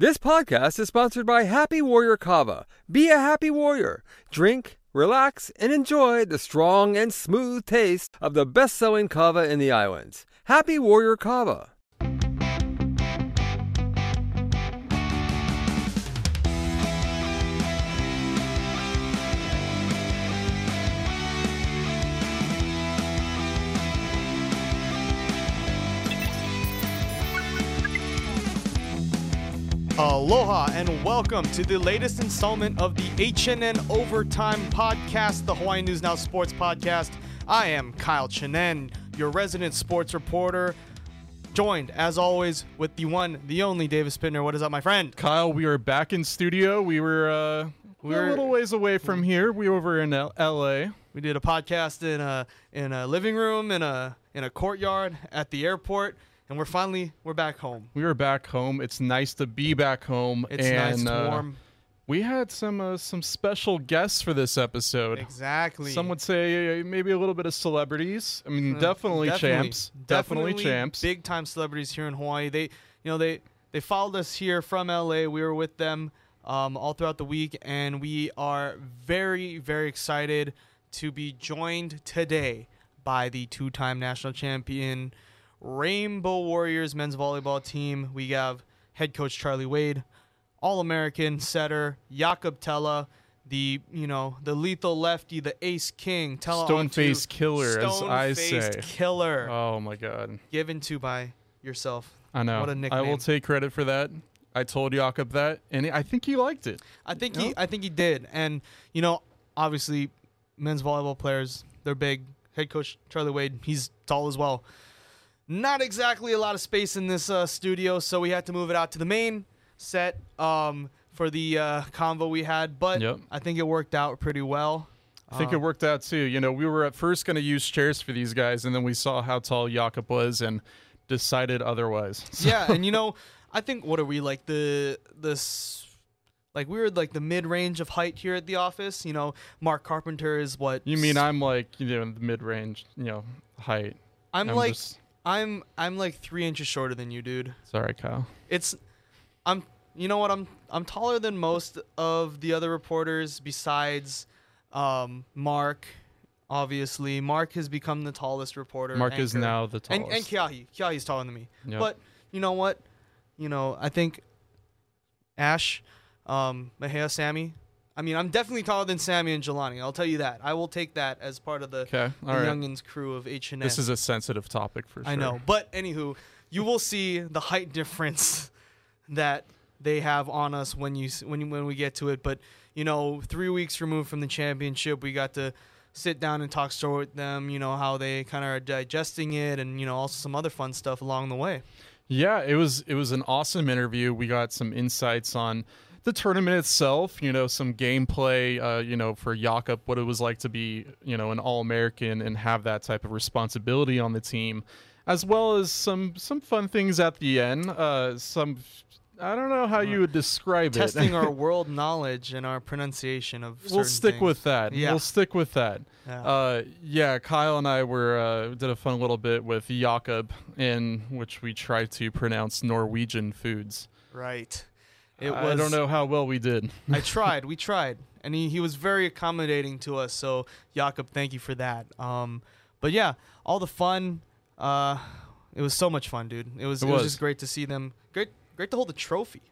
This podcast is sponsored by Happy Warrior Kava. Be a happy warrior. Drink, relax, and enjoy the strong and smooth taste of the best selling kava in the islands. Happy Warrior Kava. Aloha and welcome to the latest installment of the HNN Overtime Podcast, the Hawaii News Now Sports Podcast. I am Kyle Chinen, your resident sports reporter, joined as always with the one, the only Davis Pitner. What is up, my friend? Kyle, we are back in studio. We were uh, we were a little ways away from here. We were over in L- L.A. We did a podcast in a in a living room in a in a courtyard at the airport, and we're finally we're back home. We were back home. It's nice to be back home. It's and, nice, uh, warm. We had some uh, some special guests for this episode. Exactly. Some would say uh, maybe a little bit of celebrities. I mean, definitely, champs. Definitely, champs. Big time celebrities here in Hawaii. They, you know, they they followed us here from LA. We were with them um, all throughout the week, and we are very very excited to be joined today by the two-time national champion Rainbow Warriors men's volleyball team. We have head coach Charlie Wade, All-American setter Jakob Thelle. The you know the lethal lefty, the ace king, Thelle Stone face killer, as I say. killer Oh my god. given to by yourself. I know. What a nickname. I will take credit for that. I told Jakob that, and I think he liked it. I think No? he I think he did. And you know, obviously men's volleyball players, they're big. Head coach Charlie Wade, he's tall as well. Not exactly a lot of space in this uh, studio, so we had to move it out to the main set um, for the uh, convo we had, but Yep. I think it worked out pretty well. I think it Um, worked out too. You know, we were at first going to use chairs for these guys, and then we saw how tall Jakob was and decided otherwise. So- yeah, and you know, I think what are we like the this like we were like the mid range of height here at the office. You know, Mark Carpenter is what You mean I'm like, you know, the mid range, you know, height. I'm, like just- I'm I'm like three inches shorter than you, dude. sorry, Kyle. It's I'm you know what I'm I'm taller than most of the other reporters besides um, Mark. Obviously, Mark has become the tallest reporter. Mark is now the and tallest. and Kiahi. Kiahi's taller than me. Yep. But you know what? You know, I think Ash, um, Mahea, Sammy. I mean, I'm definitely taller than Sammy and Jelani. I'll tell you that. I will take that as part of the, okay, the right. Youngins crew of H and This is a sensitive topic for sure. I know, but anywho, you will see the height difference that they have on us when you when when we get to it. But you know, three weeks removed from the championship, we got to sit down and talk story with them. You know how they kind of are digesting it, and you know also some other fun stuff along the way. Yeah, it was it was an awesome interview. We got some insights on the tournament itself, you know, some gameplay, uh, you know, for Jakob, what it was like to be, you know, an All American and have that type of responsibility on the team, as well as some some fun things at the end. Uh, some I don't know how you would describe it. Testing our world knowledge and our pronunciation of. we'll stick things. with that. Yeah. We'll stick with that. Yeah. Uh, yeah, Kyle and I were uh, did a fun little bit with Jakob, in which we tried to pronounce Norwegian foods. right. It I was. don't know how well we did. I tried. We tried, and he, he was very accommodating to us. So Jakob, thank you for that. Um, but yeah, all the fun. Uh, it was so much fun, dude. It was. It, It was. was. just great to see them. Great, great to hold the trophy.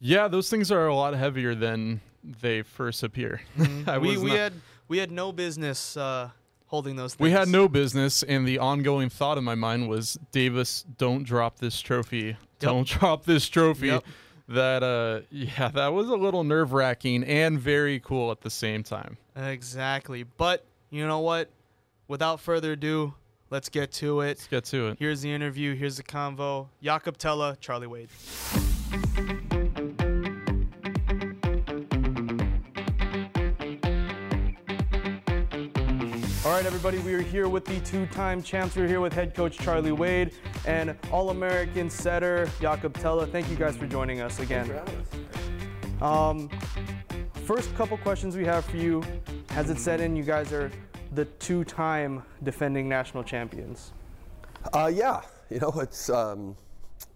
Yeah, those things are a lot heavier than they first appear. I we we had we had no business uh, holding those. things. we had no business, and the ongoing thought in my mind was, Davis, don't drop this trophy. Don't drop this trophy. Yep. That uh, yeah, that was a little nerve wracking and very cool at the same time. exactly. But you know what? Without further ado, let's get to it. Let's get to it. Here's the interview. Here's the convo. Jakob Thelle, Charlie Wade. Right, everybody, we are here with the two-time champs. We're here with head coach Charlie Wade and All-American setter Jakob Thelle. Thank you guys for joining us again. Um, first couple questions we have for you. Has it set in? You guys are the two-time defending national champions. Uh, yeah, you know, it's um,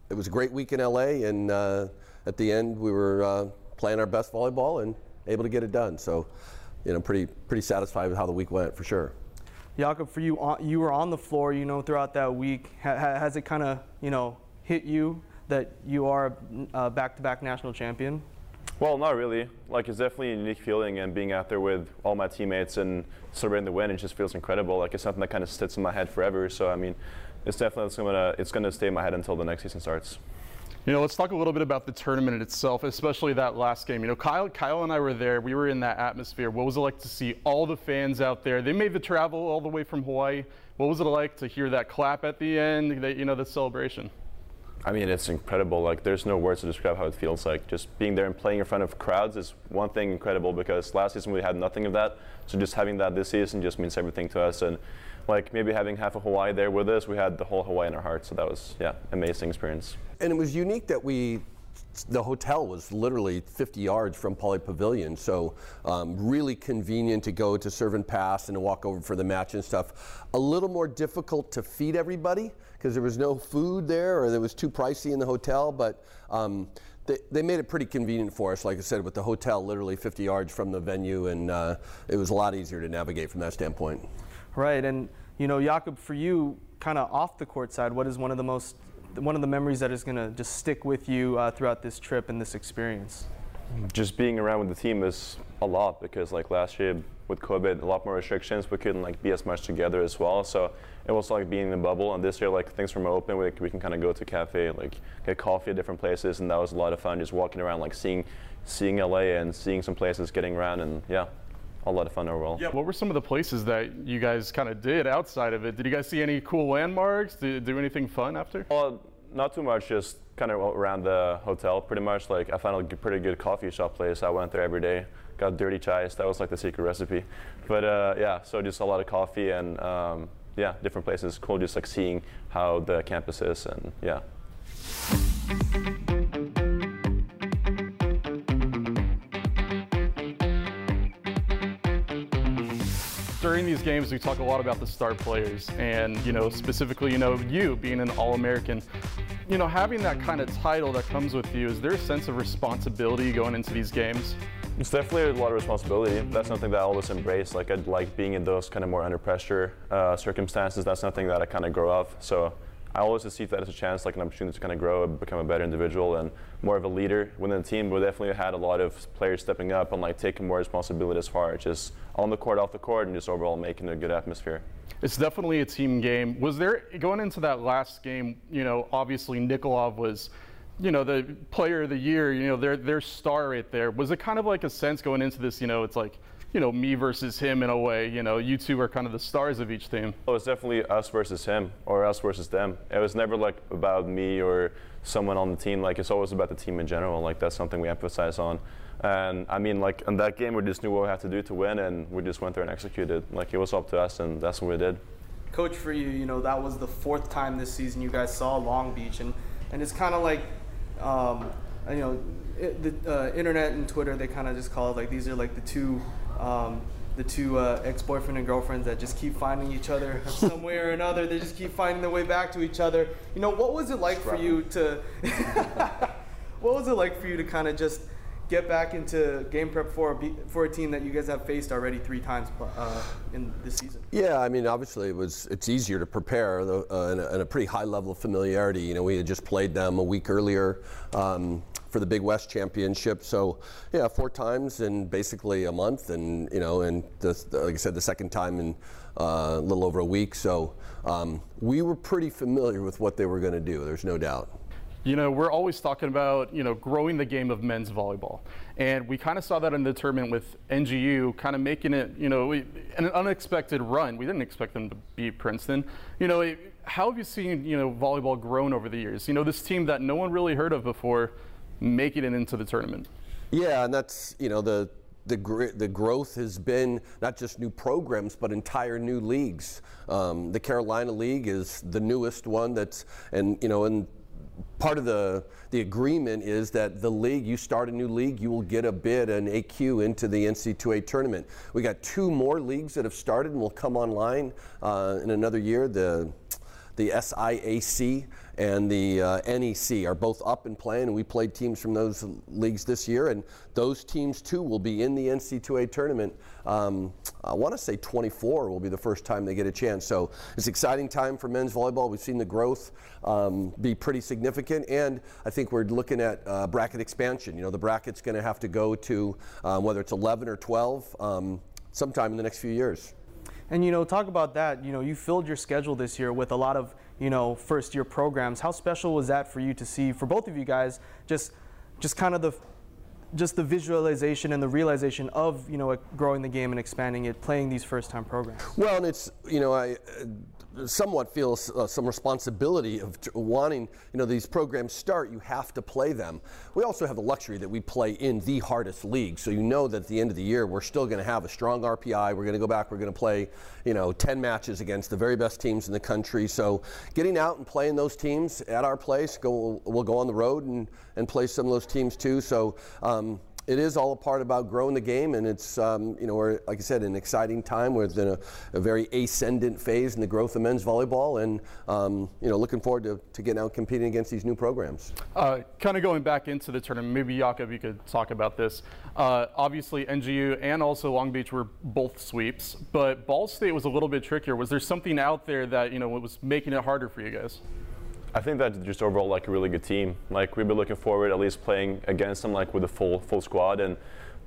it was a great week in LA, and uh, at the end, we were uh, playing our best volleyball and able to get it done. So, you know, pretty pretty satisfied with how the week went for sure. Jakob, for you, you were on the floor, you know, throughout that week. has it kind of, you know, hit you that you are a back-to-back national champion? Well, not really. Like it's definitely a unique feeling, and being out there with all my teammates and celebrating the win, it just feels incredible. Like it's something that kind of sits in my head forever. So I mean, it's definitely it's gonna it's gonna stay in my head until the next season starts. You know, let's talk a little bit about the tournament itself, especially that last game. You know, Kyle, Kyle and I were there. We were in that atmosphere. What was it like to see all the fans out there? They made the travel all the way from Hawaii. What was it like to hear that clap at the end? That you know, the celebration. I mean, it's incredible. Like, there's no words to describe how it feels like. Just being there and playing in front of crowds is one thing incredible because last season we had nothing of that. So just having that this season just means everything to us. And like maybe having half of Hawaii there with us, we had the whole Hawaii in our hearts. So that was yeah, amazing experience. And it was unique that we the hotel was literally 50 yards from Pauley Pavilion, so um, really convenient to go to serve and pass and to walk over for the match and stuff. A little more difficult to feed everybody because there was no food there or it was too pricey in the hotel, but um, they, they, made it pretty convenient for us, like I said, with the hotel literally 50 yards from the venue, and uh, it was a lot easier to navigate from that standpoint. Right, and you know, Jakob, for you, kind of off the court side, what is one of the most one of the memories that is going to just stick with you uh, throughout this trip and this experience? Just being around with the team is a lot because like last year with COVID, a lot more restrictions. We couldn't like be as much together as well. So it was like being in the bubble. And this year, like things were more open. We, we can kind of go to cafe, like get coffee at different places, and that was a lot of fun. Just walking around, like seeing seeing LA and seeing some places, getting around, and yeah, a lot of fun overall. Yeah. What were some of the places that you guys kind of did outside of it? Did you guys see any cool landmarks? Did you do anything fun after? Well, not too much. Just kind of around the hotel, pretty much. Like I found a pretty good coffee shop place. I went there every day. Got dirty chai. That was like the secret recipe. But uh, yeah, so just a lot of coffee and um, yeah, different places. Cool, just like seeing how the campus is and yeah. during these games, we talk a lot about the star players, and you know, specifically, you know, you being an All-American. You know, having that kind of title that comes with you, is there a sense of responsibility going into these games? It's definitely a lot of responsibility. That's something that I always embrace. Like I like being in those kind of more under pressure uh, circumstances. That's something that I kind of grow up. So I always see that as a chance, like an opportunity to kind of grow, and become a better individual, and more of a leader within the team. We definitely had a lot of players stepping up and like taking more responsibility as far as just on the court, off the court, and just overall making a good atmosphere. It's definitely a team game. Was there going into that last game? You know, obviously Nikolov was you know, the player of the year, you know, their their star right there. Was it kind of like a sense going into this, you know, it's like, you know, me versus him in a way. You know, you two are kind of the stars of each team. Well, it's definitely us versus him or us versus them. It was never like about me or someone on the team. Like it's always about the team in general. Like that's something we emphasize on. And I mean, like in that game, we just knew what we had to do to win, and we just went there and executed. Like it was up to us, and that's what we did. Coach, for you, you know, that was the fourth time this season you guys saw Long Beach, and and it's kind of like, um, you know, it, the uh, internet and Twitter they kind of just call it like these are like the two um, the two uh, ex-boyfriend and girlfriends that just keep finding each other some way or another. They just keep finding their way back to each other. You know, what was it like for you to? what was it like for you to kind of just get back into game prep for a, for a team that you guys have faced already three times uh, in this season? Yeah, I mean, obviously it was it's easier to prepare uh, and, a, a, pretty high level of familiarity. You know, we had just played them a week earlier. Um, for the Big West Championship. So yeah, four times in basically a month, and you know, and the, like I said, the second time in uh, a little over a week. So um, we were pretty familiar with what they were going to do. There's no doubt. You know, we're always talking about, you know, growing the game of men's volleyball. And we kind of saw that in the tournament with NGU kind of making it, you know, an unexpected run. We didn't expect them to beat Princeton. You know, how have you seen, you know, volleyball grown over the years? You know, this team that no one really heard of before making it into the tournament. Yeah, and that's you know the the, gr- the growth has been not just new programs, but entire new leagues. Um, the Carolina League is the newest one that's, and you know, and part of the the agreement is that the league, you start a new league, you will get a bid, an AQ into the NC2A tournament. We got two more leagues that have started and will come online uh, in another year. The the SIAC and the uh, NEC are both up and playing, and we played teams from those leagues this year, and those teams too will be in the NC2A tournament. Um, I want to say 24 will be the first time they get a chance. So it's an exciting time for men's volleyball. We've seen the growth um, be pretty significant, and I think we're looking at uh, bracket expansion. You know, the bracket's going to have to go to um, whether it's 11 or 12 um, sometime in the next few years. And you know, talk about that. You know, you filled your schedule this year with a lot of you know first year programs. How special was that for you to see for both of you guys? Just just kind of the just the visualization and the realization of you know growing the game and expanding it, playing these first time programs. Well, and it's you know I somewhat feels uh, some responsibility of wanting, you know, these programs start, you have to play them. We also have the luxury that we play in the hardest league. So you know that at the end of the year, we're still going to have a strong RPI. We're going to go back, we're going to play, you know, 10 matches against the very best teams in the country. So getting out and playing those teams at our place, go, we'll go on the road and, and play some of those teams too. So, um, it is all a part about growing the game, and it's um, you know we're like I said, an exciting time. We're in a, a, very ascendant phase in the growth of men's volleyball, and um, you know looking forward to, to getting out competing against these new programs. Uh, kind of going back into the tournament, maybe Jakob, you could talk about this. Uh, obviously, NGU and also Long Beach were both sweeps, but Ball State was a little bit trickier. Was there something out there that you know was making it harder for you guys? I think that just overall like a really good team. Like we've been looking forward at least playing against them like with a full full squad and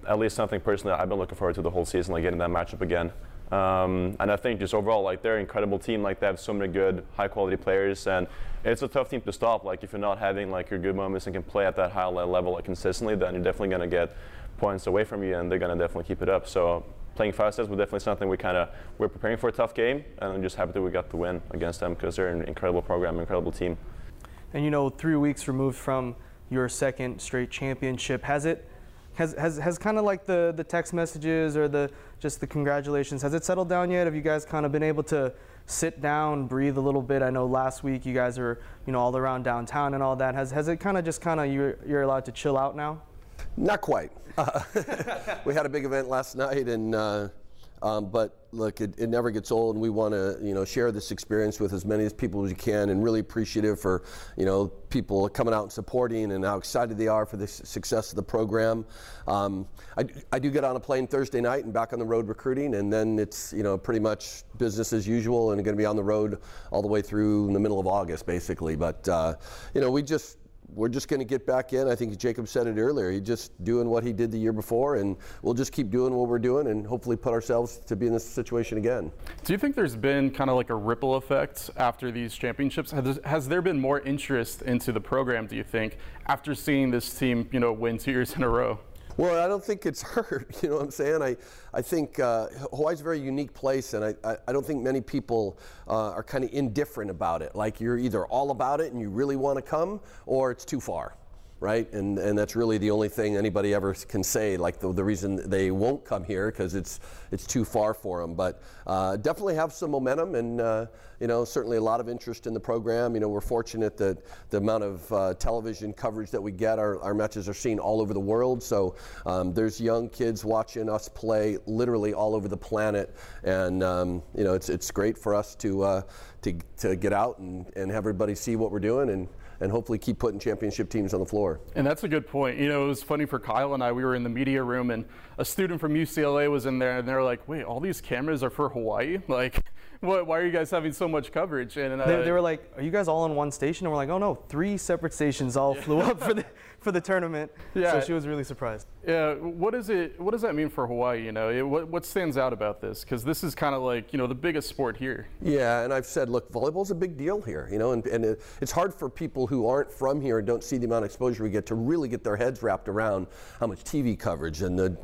at least something personally I've been looking forward to the whole season, like getting that matchup again. Um, and I think just overall, like they're an incredible team. Like they have so many good, high quality players, and it's a tough team to stop. Like if you're not having like your good moments and can play at that high level like consistently, then you're definitely gonna get points away from you, and they're gonna definitely keep it up. So playing sets was definitely something we kind of we're preparing for a tough game, and I'm just happy that we got the win against them because they're an incredible program, incredible team. And you know, three weeks removed from your second straight championship, has it has has, has kind of like the the text messages or the just the congratulations has it settled down yet? Have you guys kind of been able to sit down, breathe a little bit? I know last week you guys are you know all around downtown and all that. Has has it kind of just kind of you're you're allowed to chill out now? Not quite. Uh, we had a big event last night, and uh, um, but look, it, it, never gets old, and we want to you know share this experience with as many as people as we can, and really appreciative for you know people coming out and supporting, and how excited they are for the success of the program. Um, I, I do get on a plane Thursday night and back on the road recruiting, and then it's you know pretty much business as usual, and going to be on the road all the way through the middle of August, basically. But uh, you know we just we're just going to get back in. I think Jakob said it earlier. He's just doing what he did the year before, and we'll just keep doing what we're doing and hopefully put ourselves to be in this situation again. Do you think there's been kind of like a ripple effect after these championships? Has, has there been more interest into the program, do you think, after seeing this team, you know, win two years in a row? Well, I don't think it's hurt. You know what I'm saying? I, I think uh, Hawaii's a very unique place, and I, I, I don't think many people uh, are kind of indifferent about it. Like you're either all about it and you really want to come, or it's too far right? And and that's really the only thing anybody ever can say. Like the, the reason they won't come here because it's it's too far for them. But uh, definitely have some momentum, and uh, you know certainly a lot of interest in the program. You know we're fortunate that the amount of uh, television coverage that we get, our, our matches are seen all over the world. So um, there's young kids watching us play literally all over the planet, and um, you know it's it's great for us to uh, to to get out and and have everybody see what we're doing and and hopefully keep putting championship teams on the floor. And that's a good point. You know, it was funny for Kyle and I. We were in the media room, and a student from UCLA was in there, and they're like, "Wait, all these cameras are for Hawaii? Like, what, why are you guys having so much coverage?" And uh, they, they, were like, "Are you guys all on one station?" And we're like, "Oh no, three separate stations all flew up for the for the tournament." Yeah. So she was really surprised. Yeah. What is it? What does that mean for Hawaii? You know, it, what what stands out about this? Because this is kind of like you know the biggest sport here. Yeah, and I've said, look, volleyball's a big deal here. You know, and and it, it's hard for people who aren't from here and don't see the amount of exposure we get to really get their heads wrapped around how much TV coverage and the,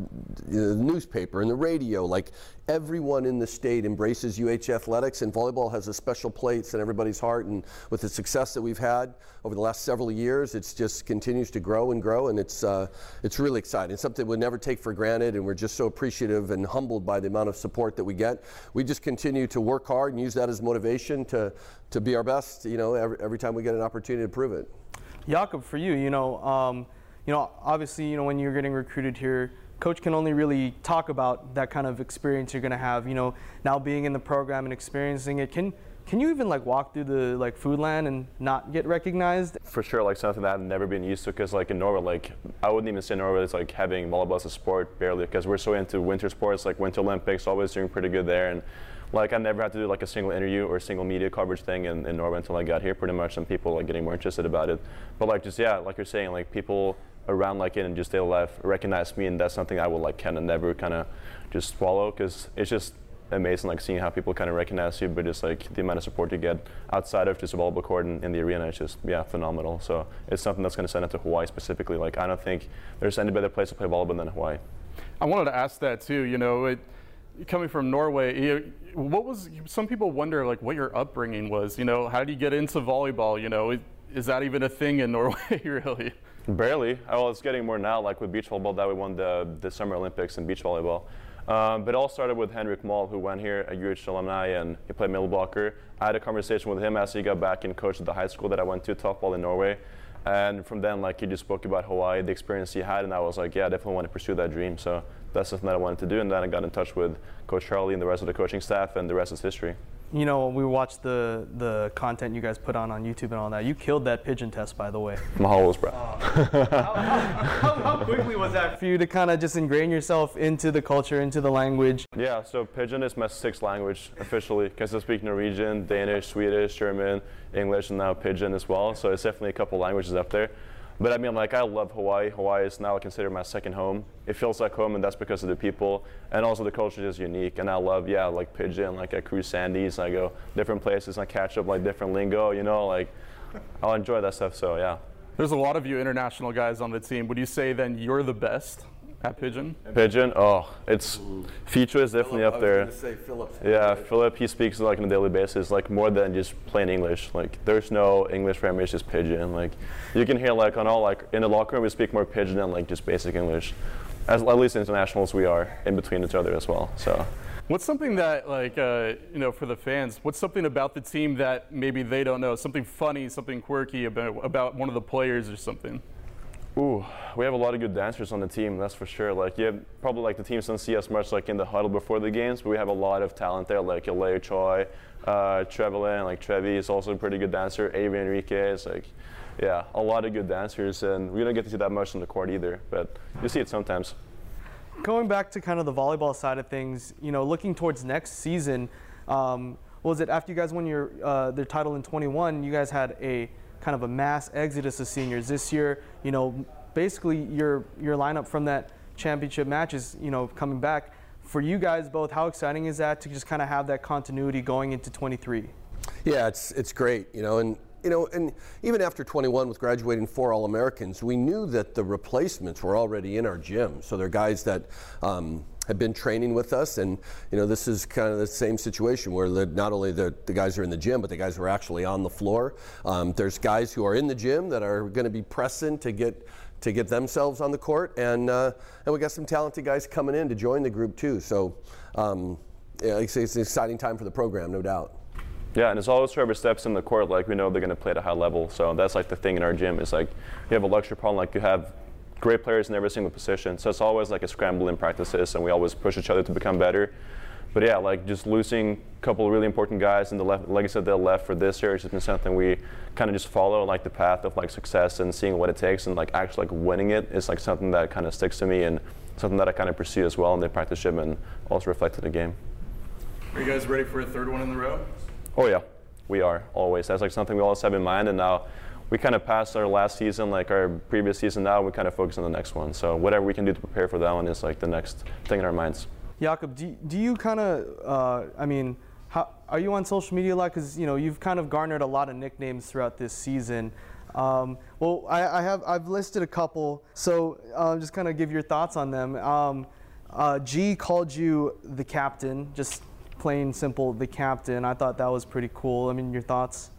the newspaper and the radio. Like everyone in the state embraces UH athletics, and volleyball has a special place in everybody's heart. And with the success that we've had over the last several years, it just continues to grow and grow, and it's uh, it's really exciting. It's something we never take for granted, and we're just so appreciative and humbled by the amount of support that we get. We just continue to work hard and use that as motivation to to be our best. You know, every, every time we get an opportunity to prove it. Jakob, for you, you know, um, you know, obviously, you know, when you're getting recruited here coach can only really talk about that kind of experience you're going to have. You know, now being in the program and experiencing it, can can you even like walk through the like food land and not get recognized? For sure, like something that I've never been used to, because like in Norway, like I wouldn't even say Norway is like having volleyball as a sport barely, because we're so into winter sports, like Winter Olympics, always doing pretty good there, and like I never had to do like a single interview or a single media coverage thing in, in Norway until I got here, pretty much, and people like getting more interested about it. But like just yeah, like you're saying, like people around like it and just daily life. Recognize me, and that's something I would like kind of never kind of just swallow, because it's just amazing like seeing how people kind of recognize you but just like the amount of support you get outside of just a volleyball court and in the arena is just yeah phenomenal. So it's something that's going to send it to hawaii specifically. Like i don't think there's any better place to play volleyball than hawaii. I wanted to ask that too you know it, coming from norway what was some people wonder like what your upbringing was you know how did you get into volleyball you know? Is that even a thing in norway really barely well it's getting more now like with beach volleyball that we won the, the summer olympics in beach volleyball um, but it all started with Henrik Moll, who went here, a UH alumni, and he played middle blocker. I had a conversation with him as he got back and coached at the high school that I went to, Tough Ball in Norway. And from then, like, he just spoke about Hawaii, the experience he had, and I was like, yeah, I definitely want to pursue that dream. So that's something that I wanted to do. And then I got in touch with Coach Charlie and the rest of the coaching staff, and the rest is history you know, we watched the the content you guys put on on YouTube and all that. You killed that pidgin test, by the way. Mahalos, bro. Uh, how, how, how, quickly was that for you to kind of just ingrain yourself into the culture, into the language? Yeah, so pidgin is my sixth language officially because I speak Norwegian, Danish, Swedish, German, English, and now pidgin as well. So it's definitely a couple languages up there. But I mean, like, I love Hawaii. Hawaii is now considered my second home. It feels like home, and that's because of the people. And also, the culture is unique. And I love, yeah, like Pidgin, like I cruise Sandy's, I go different places, and I catch up like different lingo, you know, like, I'll enjoy that stuff. So, yeah. There's a lot of you international guys on the team. Would you say then you're the best? At Pigeon? Pidgin, oh, it's Feature is definitely Philip, up there. Say Philip. Yeah, Philip, he speaks like on a daily basis, like more than just plain English. Like there's no English for him, it's just Pidgin. Like you can hear like on all like in the locker room we speak more Pidgin than like just basic English. As at least internationals we are in between each other as well. So. What's something that, like, uh, you know, for the fans, what's something about the team that maybe they don't know? Something funny, something quirky about, about one of the players or something? Ooh, we have a lot of good dancers on the team, that's for sure. Like, yeah, probably like the teams don't see us much like in the huddle before the games, but we have a lot of talent there, like Eleu Choy, uh, Trevelin, like Trevi is also a pretty good dancer. Avery Enrique is like, yeah, a lot of good dancers, and we don't get to see that much on the court either, but you see it sometimes. Going back to kind of the volleyball side of things, you know, looking towards next season, um, was it after you guys won your uh, their title in 21? You guys had a kind of a mass exodus of seniors this year. You know, basically your your lineup from that championship match is you know coming back. For you guys both, how exciting is that to just kind of have that continuity going into 23? Yeah, it's it's great. You know, and you know, and even after 21 with graduating four All-Americans, we knew that the replacements were already in our gym. So they're guys that um, have been training with us, and you know this is kind of the same situation where the, not only the, the guys are in the gym, but the guys are actually on the floor. Um, there's guys who are in the gym that are going to be pressing to get to get themselves on the court, and uh, and we got some talented guys coming in to join the group too. So um, yeah, it's, it's an exciting time for the program, no doubt. Yeah, and it's always whoever steps in the court, like we know they're going to play at a high level. So that's like the thing in our gym is like you have a luxury problem, like you have great players in every single position. So it's always like a scramble in practices, and we always push each other to become better. But yeah, like just losing a couple of really important guys in the left, like I said, they left for this year. It's just been something we kind of just follow, like the path of like success and seeing what it takes, and like actually like winning it is like something that kind of sticks to me and something that I kind of pursue as well in the practice gym and also reflect in the game. Are you guys ready for a third one in the row? Oh yeah, we are always. That's like something we always have in mind, and now we kind of passed our last season, like our previous season now, we kind of focus on the next one. So whatever we can do to prepare for that one is like the next thing in our minds. Jakob, do, do you kind of, uh, I mean, how, are you on social media a lot? Because, you know, you've kind of garnered a lot of nicknames throughout this season. Um, well, I, I, have, I've listed a couple, so uh, just kind of give your thoughts on them. Um, uh, G called you the captain, just plain simple, the captain. I thought that was pretty cool. I mean, your thoughts?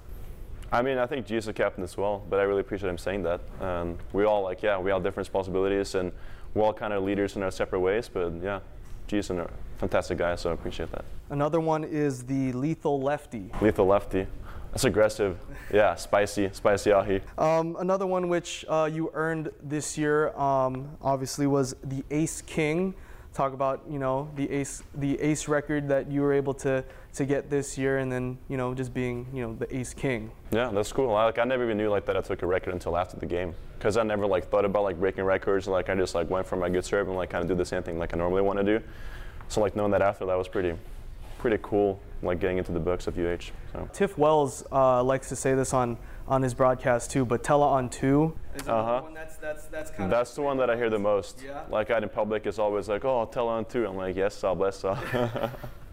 I mean, I think Jesus is the captain as well, but I really appreciate him saying that. And we all like, yeah, we all have different responsibilities, and we're all kind of leaders in our separate ways. But yeah, Jesus is a fantastic guy, so I appreciate that. Another one is the lethal lefty. Lethal lefty. That's aggressive. Yeah, spicy, spicy ahi. Um, another one which uh, you earned this year, um, obviously, was the Ace King. talk about you know the ace the ace record that you were able to to get this year, and then you know just being you know the ace king. Yeah, that's cool. I, like I never even knew like that I took a record until after the game because I never like thought about like breaking records. Like I just like went for my good serve and like kind of do the same thing like I normally want to do. So like knowing that after that was pretty pretty cool. Like getting into the books of UH. So. Tiff Wells uh, likes to say this on on his broadcast too, but Thelle on two. Uh-huh. one that's that's that's That's the one that I hear the most. Yeah? Like out in public, it's always like, "Oh, tell on two. I'm like, "Yes, sir, bless sir."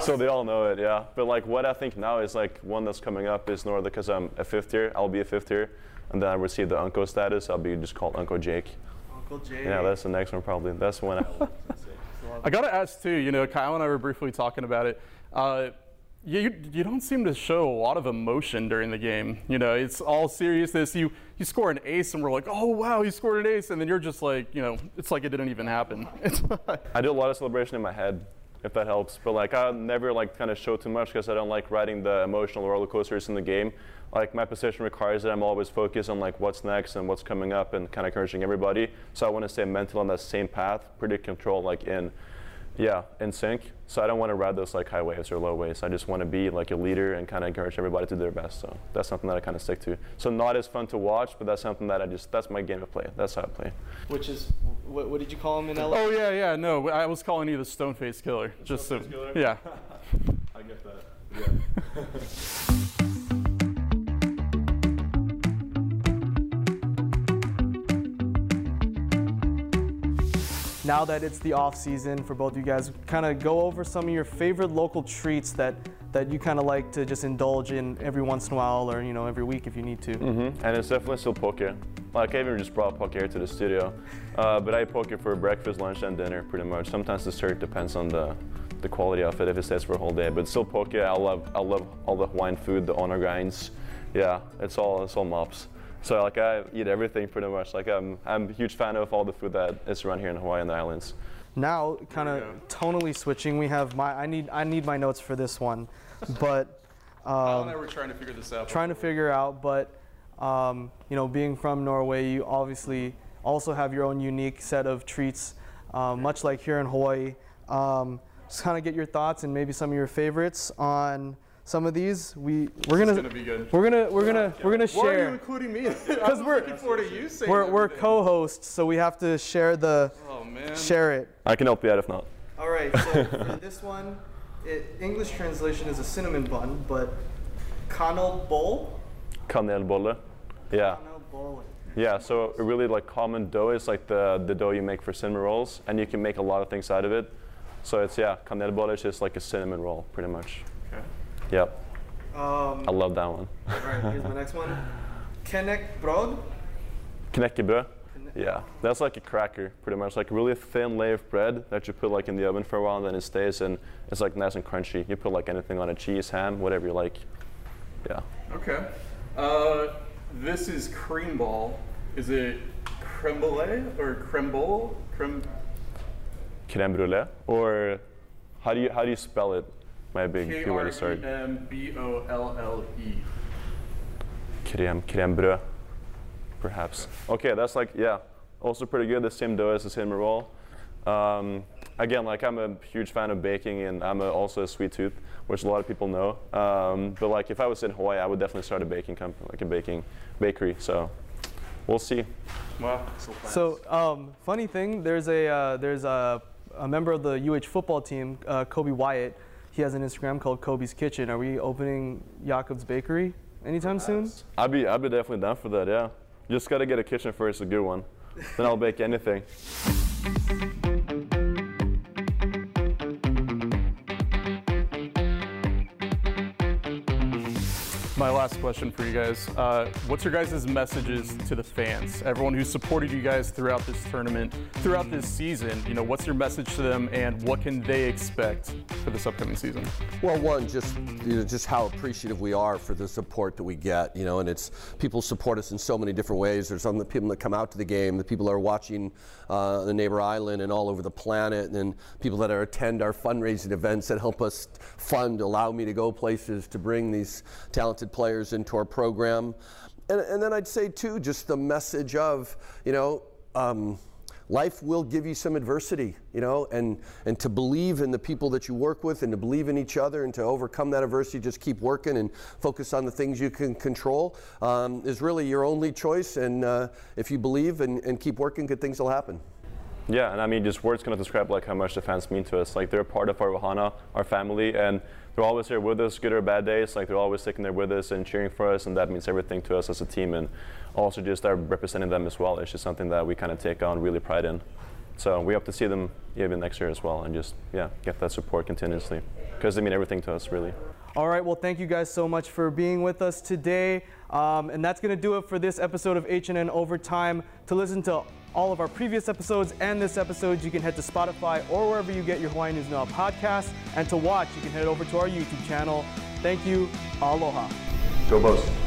so they all know it, yeah. But like what I think now is like one that's coming up is Northern because I'm a fifth year. I'll be a fifth year, and then I receive the Uncle status. I'll be just called Uncle Jake. Uncle Jake. Yeah, that's the next one probably. That's the one. I, I gotta ask too. You know, Kyle and I were briefly talking about it. Uh, you, you you don't seem to show a lot of emotion during the game. You know, it's all seriousness. You you score an ace, and we're like, oh wow, you scored an ace, and then you're just like, you know, it's like it didn't even happen. I do a lot of celebration in my head, if that helps. But like I never like kind of show too much because I don't like riding the emotional roller coasters in the game. Like my position requires that I'm always focused on like what's next and what's coming up and kind of encouraging everybody. So I want to stay mental on that same path, pretty controlled, like in, yeah, in sync. So I don't want to ride those like high waves or low waves. I just want to be like a leader and kind of encourage everybody to do their best. So that's something that I kind of stick to. So not as fun to watch, but that's something that I just that's my game of play. That's how I play. Which is what, what did you call him in LA? oh yeah, yeah. No, I was calling you the stone face killer. Just so, yeah. I get that. Yeah. now that it's the off season for both you guys, kind of go over some of your favorite local treats that that you kind of like to just indulge in every once in a while or you know every week if you need to. Mm-hmm. And it's definitely still poke. Like I even just brought poke here to the studio, uh, but I poke for breakfast, lunch, and dinner pretty much. Sometimes the dessert depends on the the quality of it if it stays for a whole day. But still poke. I love I love all the Hawaiian food, the ono grinds. Yeah, it's all it's all mops. So like I eat everything pretty much. Like I'm I'm a huge fan of all the food that is around here in Hawaii and the islands. Now, kind of tonally switching, we have my I need I need my notes for this one, but Kyle um, and I were trying to figure this out. trying to figure out. But um, you know, being from Norway, you obviously also have your own unique set of treats, uh, much like here in Hawaii. Um, just kind of get your thoughts and maybe some of your favorites on some of these. We we're gonna, gonna be good. we're gonna we're gonna we're gonna share. Why are you including me? Because we're- looking forward to you saying We're we're co-hosts, so we have to share the Oh man. share it. I can help you out if not. All right, so for this one, it, English translation is a cinnamon bun, but kanel bowl. Kanelbolle. Yeah. Kanel bowl. Yeah, so a really like common dough is like the, the dough you make for cinnamon rolls, and you can make a lot of things out of it. So it's yeah, kanelbolle is just like a cinnamon roll, pretty much. Okay. Yep, Um, I love that one. all right, here's my next one. Kenneck brod. Knäckebröd. Yeah, that's like a cracker, pretty much like a really thin layer of bread that you put like in the oven for a while, and then it stays, and it's like nice and crunchy. You put like anything on it, cheese, ham, whatever you like. Yeah. Okay. Uh, this is cream ball. Is it creme brulee or creme bowl? Creme. Crème brûlée, or how do you how do you spell it? Might be a K good way to E start. M B O L L E. Crème, crème brûlée, perhaps. Okay, that's like, yeah, also pretty good. The same dough as the cinnamon roll. Um, again, like I'm a huge fan of baking and I'm a, also a sweet tooth, which a lot of people know. Um, but like if I was in Hawaii, I would definitely start a baking company, like a baking bakery. So we'll see. Wow. So, um, funny thing, there's a uh, there's a, a member of the UH football team, uh, Kobe Wyatt. He has an Instagram called Kobe's Kitchen. Are we opening Jakob's Bakery anytime soon? I'd be, I'd be definitely down for that. Yeah, just gotta get a kitchen first, a good one. then I'll bake anything. My last question for you guys. Uh, what's your guys' messages to the fans? Everyone who supported you guys throughout this tournament, throughout this season, you know, what's your message to them and what can they expect for this upcoming season? Well, one, just you know, just how appreciative we are for the support that we get, you know, and it's people support us in so many different ways. There's some the people that come out to the game, the people that are watching uh, the neighbor island and all over the planet, and people that are attend our fundraising events that help us fund, allow me to go places to bring these talented players into our program. And, and then I'd say too, just the message of, you know, um, life will give you some adversity, you know, and, and to believe in the people that you work with and to believe in each other and to overcome that adversity, just keep working and focus on the things you can control um, is really your only choice. And uh, if you believe and, and keep working, good things will happen. Yeah, and I mean, just words cannot describe like how much the fans mean to us. Like they're a part of our Ohana, our family, and they're always here with us, good or bad days. Like they're always sticking there with us and cheering for us, and that means everything to us as a team. And also just our representing them as well. It's just something that we kind of take on really pride in. So we hope to see them even next year as well, and just yeah, get that support continuously because they mean everything to us really. All right, well, thank you guys so much for being with us today. Um, and that's going to do it for this episode of HNN Overtime. To listen to all of our previous episodes and this episode, you can head to Spotify or wherever you get your Hawaiian News Now podcast. And to watch, you can head over to our YouTube channel. Thank you. Aloha. Go Bows.